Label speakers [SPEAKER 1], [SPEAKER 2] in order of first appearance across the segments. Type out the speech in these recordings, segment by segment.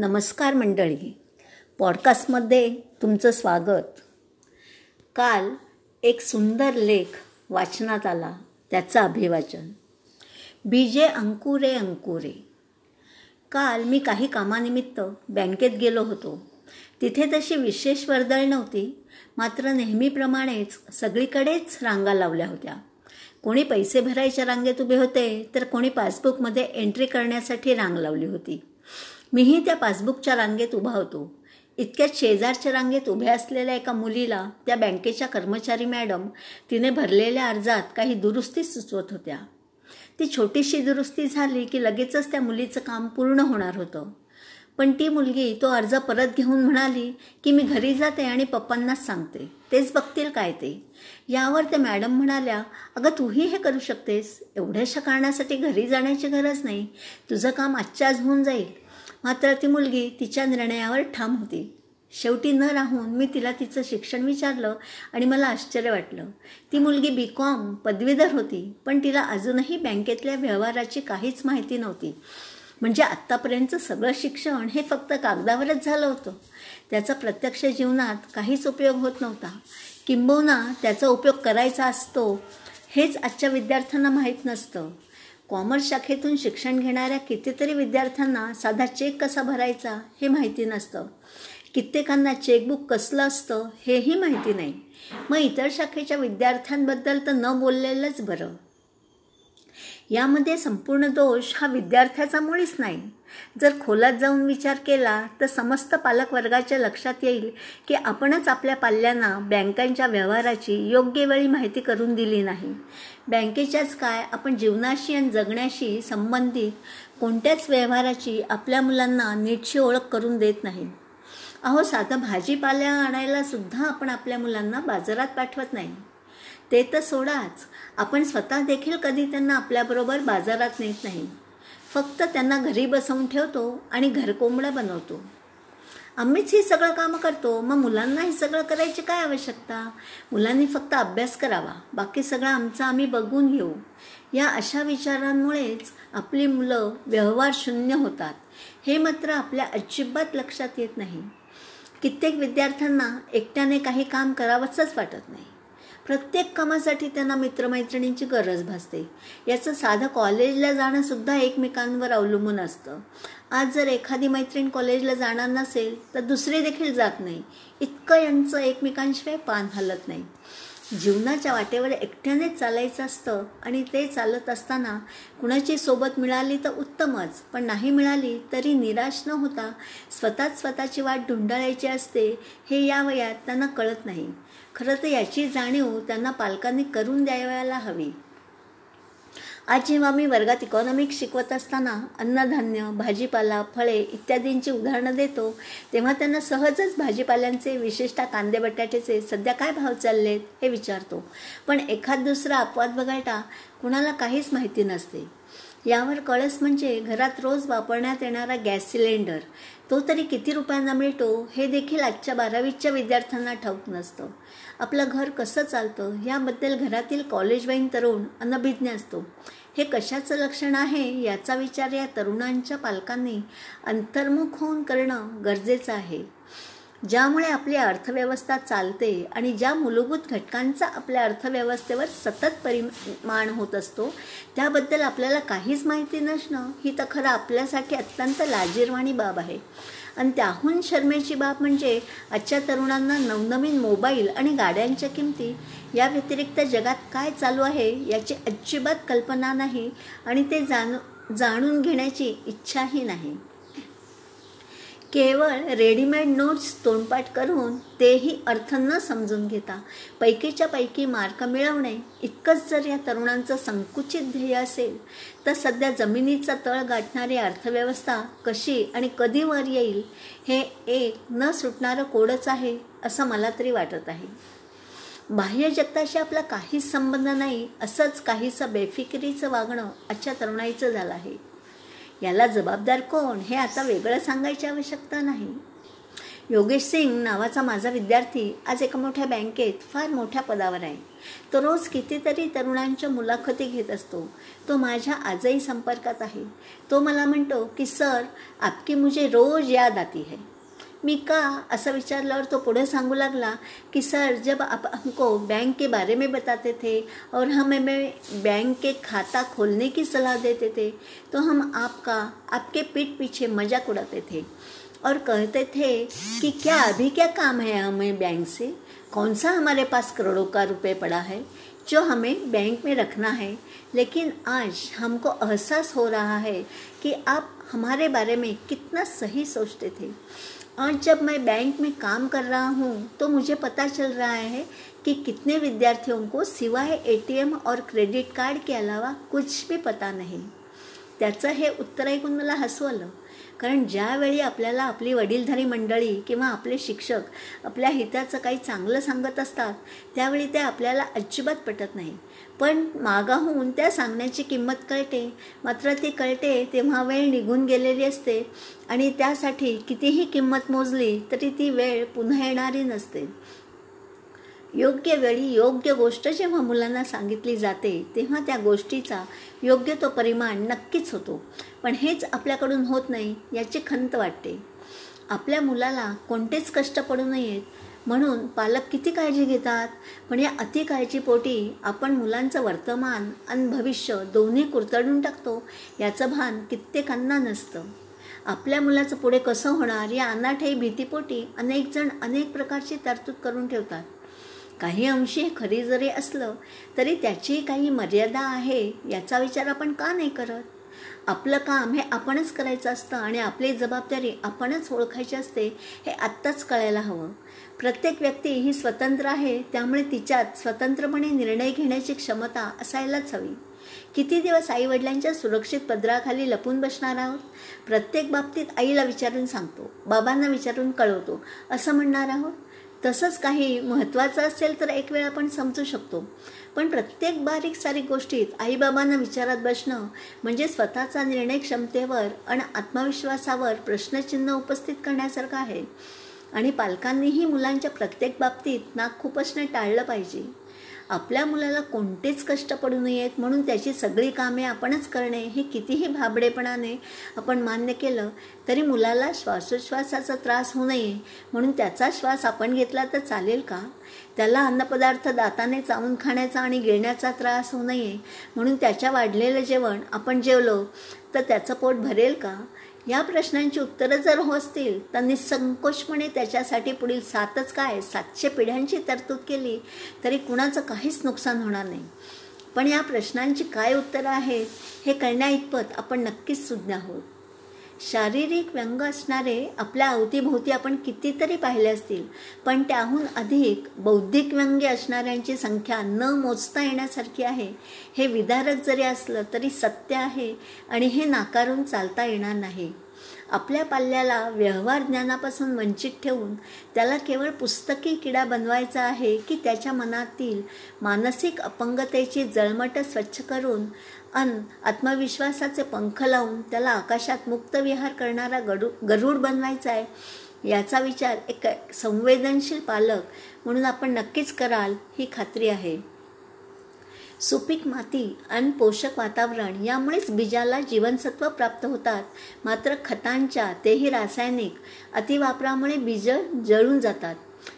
[SPEAKER 1] नमस्कार मंडळी. पॉडकास्टमध्ये तुमचं स्वागत. काल एक सुंदर लेख वाचनात आला त्याचं अभिवाचन. बीजे अंकुरे अंकुरे. काल मी काही कामानिमित्त बँकेत गेलो होतो. तिथे तशी विशेष वर्दळ नव्हती मात्र नेहमीप्रमाणेच सगळीकडेच रांगा लावल्या होत्या. कोणी पैसे भरायच्या रांगेत उभे होते तर कोणी पासबुकमध्ये एंट्री करण्यासाठी रांग लावली होती. मीही त्या पासबुकच्या रांगेत उभा होतो. इतक्यात शेजारच्या रांगेत उभ्या असलेल्या एका मुलीला त्या बँकेच्या कर्मचारी मॅडम तिने भरलेल्या अर्जात काही दुरुस्ती सुचवत होत्या. ती छोटीशी दुरुस्ती झाली की लगेचच त्या मुलीचं काम पूर्ण होणार होतं. पण ती मुलगी तो अर्ज परत घेऊन म्हणाली की मी घरी जाते आणि पप्पांनाच सांगते. तेच बघतील काय ते. यावर त्या मॅडम म्हणाल्या अगं तूही हे करू शकतेस. एवढ्याशा कारणासाठी घरी जाण्याची गरज नाही. तुझं काम आजच्या आज होऊन जाईल. मात्र ती मुलगी तिच्या निर्णयावर ठाम होती. शेवटी न राहून मी तिला तिचं शिक्षण विचारलं आणि मला आश्चर्य वाटलं. ती मुलगी बी कॉम पदवीधर होती पण तिला अजूनही बँकेतल्या व्यवहाराची काहीच माहिती नव्हती. म्हणजे आत्तापर्यंतचं सगळं शिक्षण हे फक्त कागदावरच झालं होतं. त्याचा प्रत्यक्ष जीवनात काहीच उपयोग होत नव्हता. किंबहुना त्याचा उपयोग करायचा असतो हेच आजच्या विद्यार्थ्यांना माहीत नसतं. कॉमर्स शाखेतून शिक्षण घेणाऱ्या कितीतरी विद्यार्थ्यांना साधा चेक कसा भरायचा हे माहिती नसतं. कित्येकांना चेकबुक कसलं असतं हेही माहिती नाही. मग इतर शाखेच्या विद्यार्थ्यांबद्दल तर न बोललेलंच बरं. यामध्ये संपूर्ण दोष हा विद्यार्थ्याचा मुळीच नाही. जर खोलात जाऊन विचार केला तर समस्त पालकवर्गाच्या लक्षात येईल की आपणच आपल्या पाल्यांना बँकांच्या व्यवहाराची योग्य वेळी माहिती करून दिली नाही. बँकेच्याच काय आपण जीवनाशी आणि जगण्याशी संबंधित कोणत्याच व्यवहाराची आपल्या मुलांना नीटशी ओळख करून देत नाही. अहो साधं भाजीपाल्या आणायला सुद्धा आपण आपल्या मुलांना बाजारात पाठवत नाही. ते तर सोडाच. आपण स्वतः देखील कधी त्यांना आपल्याबरोबर बाजारात नेत नाही. फक्त त्यांना घरी बसवून ठेवतो आणि घरकोंबडा बनवतो. आम्हीच ही सगळं कामं करतो. मग मुलांना हे सगळं करायची काय आवश्यकता? मुलांनी फक्त अभ्यास करावा. बाकी सगळं आमचं आम्ही बघून घेऊ. या अशा विचारांमुळेच आपली मुलं व्यवहार शून्य होतात. हे मात्र आपल्या अजिबात लक्षात येत नाही. कित्येक विद्यार्थ्यांना एकट्याने काही काम करावंच वाटत नाही. प्रत्येक कामासाठी त्यांना मित्रमैत्रिणींची गरज भासते. याचं साधं कॉलेजला जाणंसुद्धा एकमेकांवर अवलंबून असतं. आज जर एखादी मैत्रीण कॉलेजला जाणार नसेल तर दुसरी देखील जात नाही. इतकं यांचं एकमेकांशिवाय पान हलत नाही. जीवनाच्या वाटेवर एकट्यानेच चालायचं असतं आणि ते चालत असताना कुणाची सोबत मिळाली तर उत्तमच पण नाही मिळाली तरी निराश न होता स्वतःच स्वतःची वाट ढुंढाळायची असते हे या वयात त्यांना कळत नाही. खरं तर याची जाणीव त्यांना पालकांनी करून द्यायला हवी. आज जेव्हा मी वर्गात इकॉनॉमिक्स शिकवत असताना अन्नधान्य भाजीपाला फळे इत्यादींची उदाहरणं देतो तेव्हा त्यांना सहजच भाजीपाल्यांचे विशेषतः कांदे बटाट्याचे सध्या काय भाव चाललेत हे विचारतो. पण एखाद दुसरा अपवाद वगळता कुणाला काहीच माहिती नसते. यावर कळस म्हणजे घरात रोज वापरण्यात येणारा गॅस सिलेंडर तो तरी किती रुपयांना मिळतो हे देखील आजच्या बारावीच्या विद्यार्थ्यांना ठाऊक नसतं. आपलं घर कसं चालतं याबद्दल घरातील कॉलेजवाईन तरुण अनभिज्ञ असतो. हे कशाचं लक्षण आहे याचा विचार या तरुणांच्या पालकांनी अंतर्मुख होऊन करणं गरजेचं आहे. ज्यामुळे आपली अर्थव्यवस्था चालते आणि ज्या मूलभूत घटकांचा आपल्या अर्थव्यवस्थेवर सतत परिमाण होत असतो त्याबद्दल आपल्याला काहीच माहिती नसणं ही तर खरं आपल्यासाठी अत्यंत लाजीरवाणी बाब आहे. आणि त्याहून शर्मेची बाब म्हणजे आजच्या तरुणांना नवनवीन मोबाईल आणि गाड्यांच्या किमती या व्यतिरिक्त जगात काय चालू आहे याची अजिबात कल्पना नाही आणि ते जाणू जाणून घेण्याची इच्छाही नाही. केवळ रेडीमेड नोट्स तोंडपाठ करून तेही अर्थ न समजून घेता पैकीच्या पैकी मार्क मिळवणे इतकंच जर या तरुणांचं संकुचित ध्येय असेल तर सध्या जमिनीचा तळ गाठणारी अर्थव्यवस्था कशी आणि कधी वर येईल हे एक न सुटणारं कोडच आहे असं मला तरी वाटत आहे. बाह्य जगताशी आपला काहीच संबंध नाही असंच काहीसं बेफिकिरीचं वागणं आजच्या तरुणाईचं झालं आहे. याला जबाबदार कोण? हे आता वेगळं सांगायची आवश्यकता नाही. योगेश सिंग नावाचा माझा विद्यार्थी आज एका मोठ्या बँकेत फार मोठ्या पदावर आहे. तो रोज कितीतरी तरुणांच्या मुलाखती घेत असतो. तो माझ्या आजही संपर्कात आहे. तो मला म्हणतो की सर आपकी मुझे रोज याद आती है. मी का असं विचारल्यावर तो पुढे सांगू लागला कि, सर, जब आप हमको बैंक के बारे में बताते थे और हम हमें बैंक के खाता खोलने की सलाह देते थे तो हम आपका, आपके पीठ पीछे मज़ाक उड़ाते थे और कहते थे कि, क्या अभी क्या काम है हमें बैंक से? कौन सा हमारे पास करोड़ों का रुपए पड़ा है जो हमें बैंक में रखना है? लेकिन आज हमको एहसास हो रहा है कि आप हमारे बारे में कितना सही सोचते थे। आज जब मैं बैंक में काम कर रहा हूँ तो मुझे पता चल रहा है कि कितने विद्यार्थियों को सिवाय एटीएम और क्रेडिट कार्ड के अलावा कुछ भी पता नाही। त्याचं हे उत्तर ऐकून मला हसू आलं कारण ज्यावेळी आपल्याला आपली वडीलधारी मंडळी किंवा आपले शिक्षक आपल्या हिताचं काही चांगलं सांगत असतात त्यावेळी ते आपल्याला अजिबात पटत नाही. पण मागाहून त्या सांगण्याची किंमत कळते. मात्र ती कळते तेव्हा वेळ निघून गेलेली असते आणि त्यासाठी कितीही किंमत मोजली तरी ती वेळ पुन्हा येणारी नसते. योग्य वेळी योग्य गोष्ट जेव्हा मुलांना सांगितली जाते तेव्हा त्या गोष्टीचा योग्य तो परिमाण नक्कीच होतो. पण हेच आपल्याकडून होत नाही याची खंत वाटते. आपल्या मुलाला कोणतेच कष्ट पडू नयेत. म्हणून पालक किती काळजी घेतात? पण या अति काळजीपोटी आपण मुलांचं वर्तमान आणि भविष्य दोन्ही कुरतडून टाकतो याचं भान कित्येकांना नसतं. आपल्या मुलाचं पुढे कसं होणार या अनाठाई भीतीपोटी अनेक जण अनेक प्रकारची तरतूद करून ठेवतात. काही अंशी खरी जरी असलं तरी त्याची काही मर्यादा आहे याचा विचार आपण का नाही करत? आपलं काम हे आपणच करायचं असतं आणि आपली जबाबदारी आपणच ओळखायची असते हे आत्ताच कळायला हवं. प्रत्येक व्यक्ती ही स्वतंत्र आहे त्यामुळे तिच्यात स्वतंत्रपणे निर्णय घेण्याची क्षमता असायलाच हवी. किती दिवस आईवडिलांच्या सुरक्षित पदराखाली लपून बसणार आहोत? प्रत्येक बाबतीत आईला विचारून सांगतो बाबांना विचारून कळवतो असं म्हणणार आहोत? तसंच काही महत्त्वाचं असेल तर एक वेळ आपण समजू शकतो. पण प्रत्येक बारीक सारीक गोष्टीत आईबाबांना विचारात बसणं म्हणजे स्वतःचा निर्णय क्षमतेवर आणि आत्मविश्वासावर प्रश्नचिन्ह उपस्थित करण्यासारखं आहे. आणि पालकांनीही मुलांच्या प्रत्येक बाबतीत नाक खुपसणं टाळलं पाहिजे. आपल्या मुलाला कोणतेच कष्ट पडू नयेत म्हणून त्याची सगळी कामे आपणच करणे हे कितीही भाबडेपणाने आपण मान्य केलं तरी मुलाला श्वासोच्छ्वासाचा त्रास होऊ नये म्हणून त्याचा श्वास आपण घेतला तर चालेल का? त्याला अन्नपदार्थ दाताने चावून खाण्याचा आणि गिळण्याचा त्रास होऊ नये म्हणून त्याच्या वाढलेलं जेवण आपण जेवलो तर त्याचं पोट भरेल का? या प्रश्नांची उत्तरं जर हो असतील तर निसंकोचपणे त्याच्यासाठी पुढील सातच काय? सातशे पिढ्यांची तरतूद केली तरी कुणाचं काहीच नुकसान होणार नाही. पण या प्रश्नांची काय उत्तरं आहेत हे कळण्या इतपत आपण नक्कीच सुज्ञ आहोत. शारीरिक व्यंग असणारे आपल्या अवतीभोवती आपण कितीतरी पाहिले असतील पण त्याहून अधिक बौद्धिक व्यंग्य असणाऱ्यांची संख्या न मोजता येण्यासारखी आहे. हे विदारक जरी असलं तरी सत्य आहे आणि हे नाकारून चालता येणार नाही. आपल्या पाल्याला व्यवहार ज्ञानापासून वंचित ठेवून त्याला केवळ पुस्तकी किडा बनवायचा आहे की त्याच्या मनातील मानसिक अपंगतेची जळमट स्वच्छ करून अन आत्मविश्वासाचे पंख लावून त्याला आकाशात मुक्त विहार करणारा गडू गरुड बनवायचा आहे? याचा विचार एक संवेदनशील पालक म्हणून आपण नक्कीच कराल ही खात्री आहे. सुपीक माती आणि पोषक वातावरण यामुळेच बीजाला जीवनसत्व प्राप्त होतात. मात्र खतांच्या तेही रासायनिक अतिवापरामुळे बीज जळून जातात.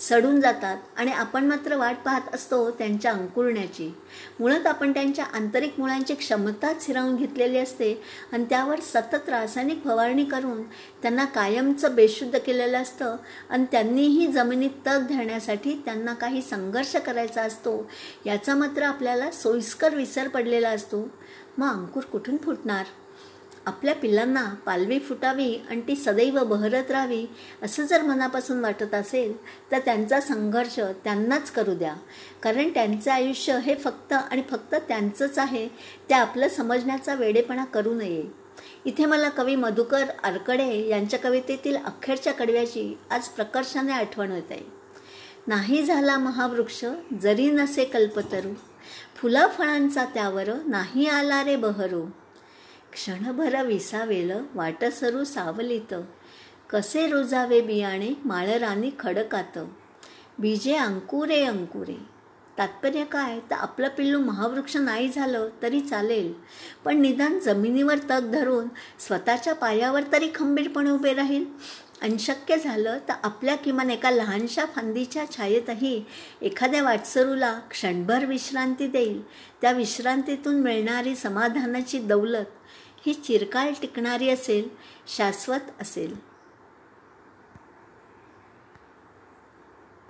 [SPEAKER 1] सडून जातात आणि आपण मात्र वाट पाहत असतो त्यांच्या अंकुरण्याची. मुळात आपण त्यांच्या आंतरिक मुळांची क्षमताच हिरावून घेतलेली असते आणि त्यावर सतत रासायनिक फवारणी करून त्यांना कायमचं बेशुद्ध केलेलं असतं आणि त्यांनीही जमिनीत तग धरण्यासाठी त्यांना काही संघर्ष करायचा असतो याचा मात्र आपल्याला सोयीस्कर विसर पडलेला असतो. मग अंकुर कुठून फुटणार? आपल्या पिल्लांना पालवी फुटावी आणि ती सदैव बहरत राहावी असं जर मनापासून वाटत असेल तर त्यांचा संघर्ष त्यांनाच करू द्या. कारण त्यांचं आयुष्य हे फक्त आणि फक्त त्यांचंच आहे ते आपलं समजण्याचा वेडेपणा करू नये. इथे मला कवी मधुकर आरकडे यांच्या कवितेतील अखेरच्या कडव्याची आज प्रकर्षाने आठवण होत आहे नाही झाला महावृक्ष जरी नसे कल्पतरू फुला फळांचा त्यावर नाही आला रे बहरू. क्षणभर विसावेल वाटसरू सावलीत. कसे रोजावे बियाणे माळरानी खडकात. बीजे अंकुरे अंकुरे. तात्पर्य काय? तर आपलं पिल्लू महावृक्ष नाही झालं तरी चालेल. पण निदान जमिनीवर तग धरून स्वतःच्या पायावर तरी खंबीरपणे उभे राहील. अनशक्य झालं तर आपल्या किमान एका लहानशा फांदीच्या छायेतही एखाद्या वाटसरूला क्षणभर विश्रांती देईल. त्या विश्रांतीतून मिळणारी समाधानाची दौलत ही चिरकाळ टिकणारी असेल शाश्वत असेल.